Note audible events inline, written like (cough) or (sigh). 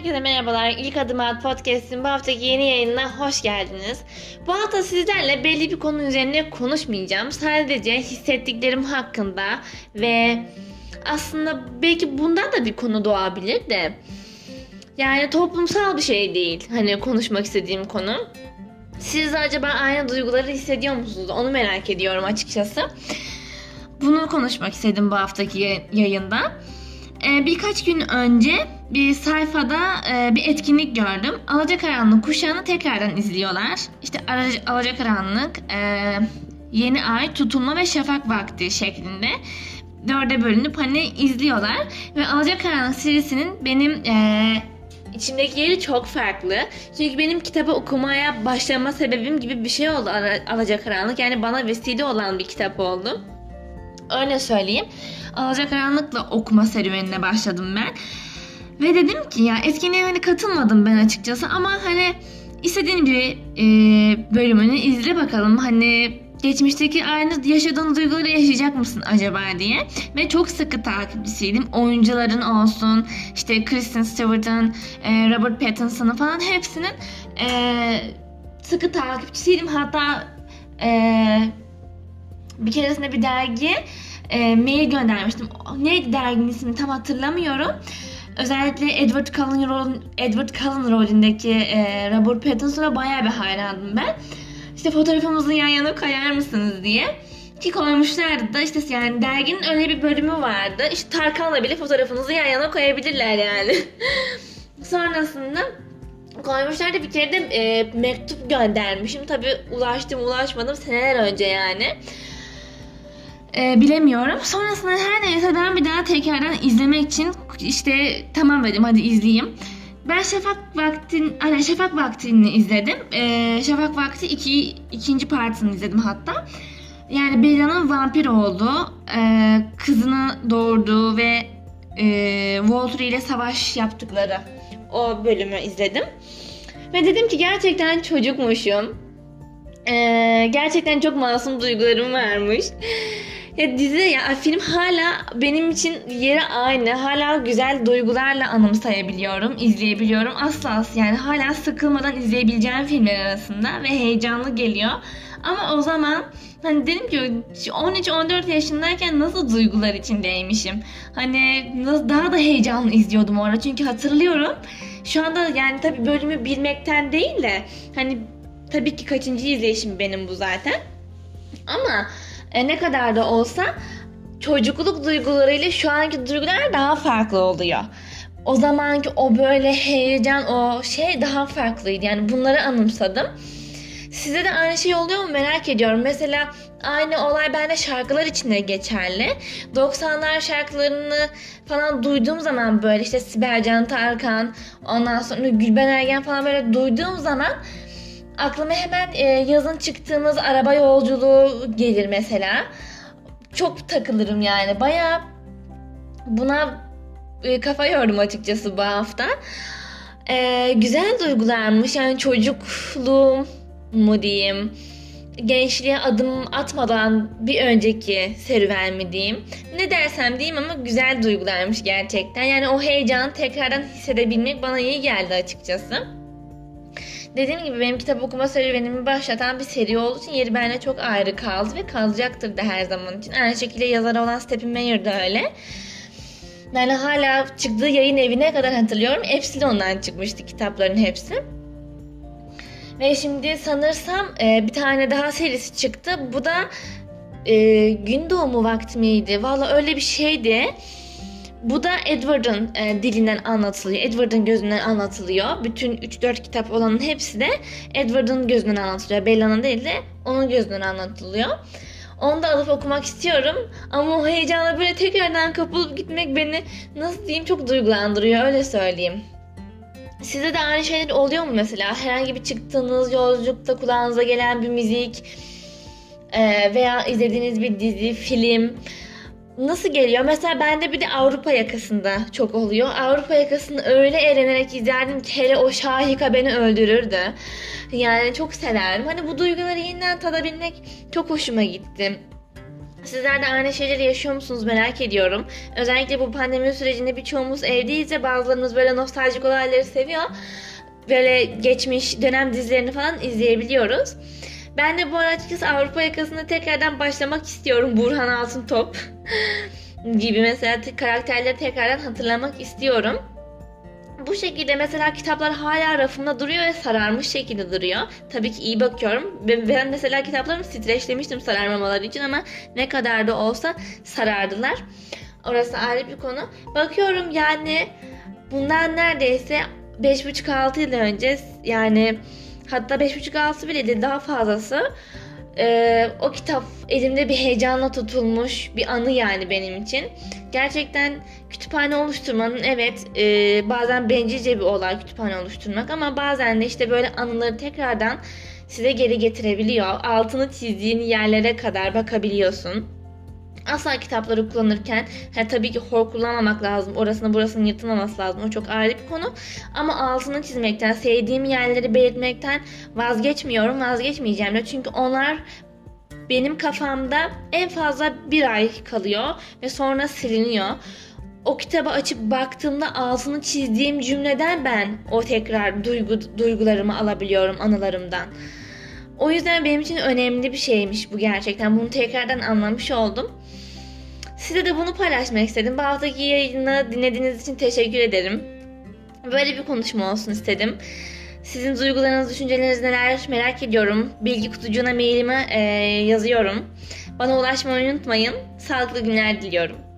Herkese merhabalar. İlk Adım At Podcast'in bu haftaki yeni yayınına hoş geldiniz. Bu hafta sizlerle belli bir konu üzerine konuşmayacağım. Sadece hissettiklerim hakkında ve aslında belki bundan da bir konu doğabilir de. Yani toplumsal bir şey değil. Hani konuşmak istediğim konu. Siz acaba aynı duyguları hissediyor musunuz? Onu merak ediyorum açıkçası. Bunu konuşmak istedim bu haftaki yayında. Ee, birkaç gün önce bir sayfada e, bir etkinlik gördüm. Alacakaranlık kuşağını tekrardan izliyorlar. İşte Alacakaranlık, e, Yeni Ay, Tutulma ve Şafak Vakti şeklinde dörde bölünüp hani izliyorlar. Ve Alacakaranlık serisinin benim e, içimdeki yeri çok farklı. Çünkü benim kitabı okumaya başlama sebebim gibi bir şey oldu Alacakaranlık. Yani bana vesile olan bir kitap oldu. Öyle söyleyeyim. Alacakaranlık'la okuma serüvenine başladım ben. Ve dedim ki ya etkinliğe hani katılmadım ben açıkçası ama hani istediğin bir e, bölümünü izle bakalım. Hani geçmişteki aynı yaşadığın duyguları yaşayacak mısın acaba diye. Ve çok sıkı takipçisiydim. Oyuncuların olsun, işte Kristen Stewart'ın, e, Robert Pattinson'ın falan hepsinin e, sıkı takipçisiydim. Hatta e, bir keresinde bir dergi e, mail göndermiştim. Neydi derginin ismini tam hatırlamıyorum. Özellikle Edward Cullen, rol, Edward Cullen rolündeki e, Robert Pattinson'a bayağı bir hayrandım ben. İşte fotoğrafımızı yan yana koyar mısınız diye. Ki koymuşlardı da işte yani derginin öyle bir bölümü vardı. İşte Tarkan'la bile fotoğrafınızı yan yana koyabilirler yani. (laughs) Sonrasında koymuşlardı bir kere de e, mektup göndermişim. Tabi ulaştım ulaşmadım seneler önce yani e, bilemiyorum. Sonrasında her neyse ben bir daha tekrardan izlemek için işte tamam dedim hadi izleyeyim. Ben Şafak Vaktin, hani Şafak Vakti'ni izledim. E, Şafak Vakti iki, ikinci partisini izledim hatta. Yani Bella'nın vampir olduğu, e, kızını doğurduğu ve e, Walter ile savaş yaptıkları o bölümü izledim. Ve dedim ki gerçekten çocukmuşum. Ee, gerçekten çok masum duygularım varmış. Ya dizi ya film hala benim için yeri aynı. Hala güzel duygularla anımsayabiliyorum, izleyebiliyorum. Asla yani hala sıkılmadan izleyebileceğim filmler arasında ve heyecanlı geliyor. Ama o zaman hani dedim ki 13-14 yaşındayken nasıl duygular içindeymişim. Hani nasıl daha da heyecanlı izliyordum orada çünkü hatırlıyorum. Şu anda yani tabii bölümü bilmekten değil de hani tabii ki kaçıncı izleyişim benim bu zaten. Ama e, ne kadar da olsa çocukluk duygularıyla şu anki duygular daha farklı oluyor. O zamanki o böyle heyecan, o şey daha farklıydı. Yani bunları anımsadım. Size de aynı şey oluyor mu merak ediyorum. Mesela aynı olay bende şarkılar içinde geçerli. 90'lar şarkılarını falan duyduğum zaman böyle işte Sibel Can Tarkan, ondan sonra Gülben Ergen falan böyle duyduğum zaman aklıma hemen e, yazın çıktığımız araba yolculuğu gelir mesela. Çok takılırım yani. Baya buna e, kafa yordum açıkçası bu hafta. E, güzel duygularmış. Yani çocukluğum mu diyeyim. Gençliğe adım atmadan bir önceki serüven mi diyeyim. Ne dersem diyeyim ama güzel duygularmış gerçekten. Yani o heyecanı tekrardan hissedebilmek bana iyi geldi açıkçası. Dediğim gibi benim kitap okuma serüvenimi başlatan bir seri olduğu için yeri bende çok ayrı kaldı ve kalacaktır da her zaman için. Aynı şekilde yazarı olan Stephen Meyer de öyle. Yani hala çıktığı yayın evine kadar hatırlıyorum. Hepsi de ondan çıkmıştı kitapların hepsi. Ve şimdi sanırsam e, bir tane daha serisi çıktı. Bu da e, gün doğumu vakti miydi? Valla öyle bir şeydi. Bu da Edward'ın e, dilinden anlatılıyor. Edward'ın gözünden anlatılıyor. Bütün 3-4 kitap olanın hepsi de Edward'ın gözünden anlatılıyor. Bella'nın değil de onun gözünden anlatılıyor. Onu da alıp okumak istiyorum. Ama o heyecanla böyle tekrardan kapılıp gitmek beni nasıl diyeyim çok duygulandırıyor öyle söyleyeyim. Size de aynı şeyler oluyor mu mesela? Herhangi bir çıktığınız yolculukta kulağınıza gelen bir müzik e, veya izlediğiniz bir dizi, film nasıl geliyor? Mesela bende bir de Avrupa yakasında çok oluyor. Avrupa yakasını öyle eğlenerek izlerdim ki hele o Şahika beni öldürürdü. Yani çok severdim. Hani bu duyguları yeniden tadabilmek çok hoşuma gitti. Sizler de aynı şeyleri yaşıyor musunuz merak ediyorum. Özellikle bu pandemi sürecinde birçoğumuz evdeyiz ve bazılarımız böyle nostaljik olayları seviyor. Böyle geçmiş dönem dizilerini falan izleyebiliyoruz. Ben de bu arada açıkçası Avrupa yakasında tekrardan başlamak istiyorum Burhan Altıntop (laughs) gibi mesela karakterleri tekrardan hatırlamak istiyorum. Bu şekilde mesela kitaplar hala rafımda duruyor ve sararmış şekilde duruyor. Tabii ki iyi bakıyorum. Ben mesela kitaplarımı streçlemiştim sararmamaları için ama ne kadar da olsa sarardılar. Orası ayrı bir konu. Bakıyorum yani bundan neredeyse 5,5-6 yıl önce yani hatta 5,5-6 bile değil daha fazlası ee, o kitap elimde bir heyecanla tutulmuş bir anı yani benim için. Gerçekten kütüphane oluşturmanın evet e, bazen bencilce bir olay kütüphane oluşturmak ama bazen de işte böyle anıları tekrardan size geri getirebiliyor. Altını çizdiğin yerlere kadar bakabiliyorsun. Asla kitapları kullanırken he, tabii ki hor kullanmamak lazım. Orasını burasını yırtılmaması lazım. O çok ayrı bir konu. Ama altını çizmekten, sevdiğim yerleri belirtmekten vazgeçmiyorum. Vazgeçmeyeceğim de. Çünkü onlar benim kafamda en fazla bir ay kalıyor ve sonra siliniyor. O kitabı açıp baktığımda altını çizdiğim cümleden ben o tekrar duygu, duygularımı alabiliyorum anılarımdan. O yüzden benim için önemli bir şeymiş bu gerçekten. Bunu tekrardan anlamış oldum. Size de bunu paylaşmak istedim. Bu haftaki yayını dinlediğiniz için teşekkür ederim. Böyle bir konuşma olsun istedim. Sizin duygularınız, düşünceleriniz neler merak ediyorum. Bilgi kutucuğuna mailimi e, yazıyorum. Bana ulaşmayı unutmayın. Sağlıklı günler diliyorum.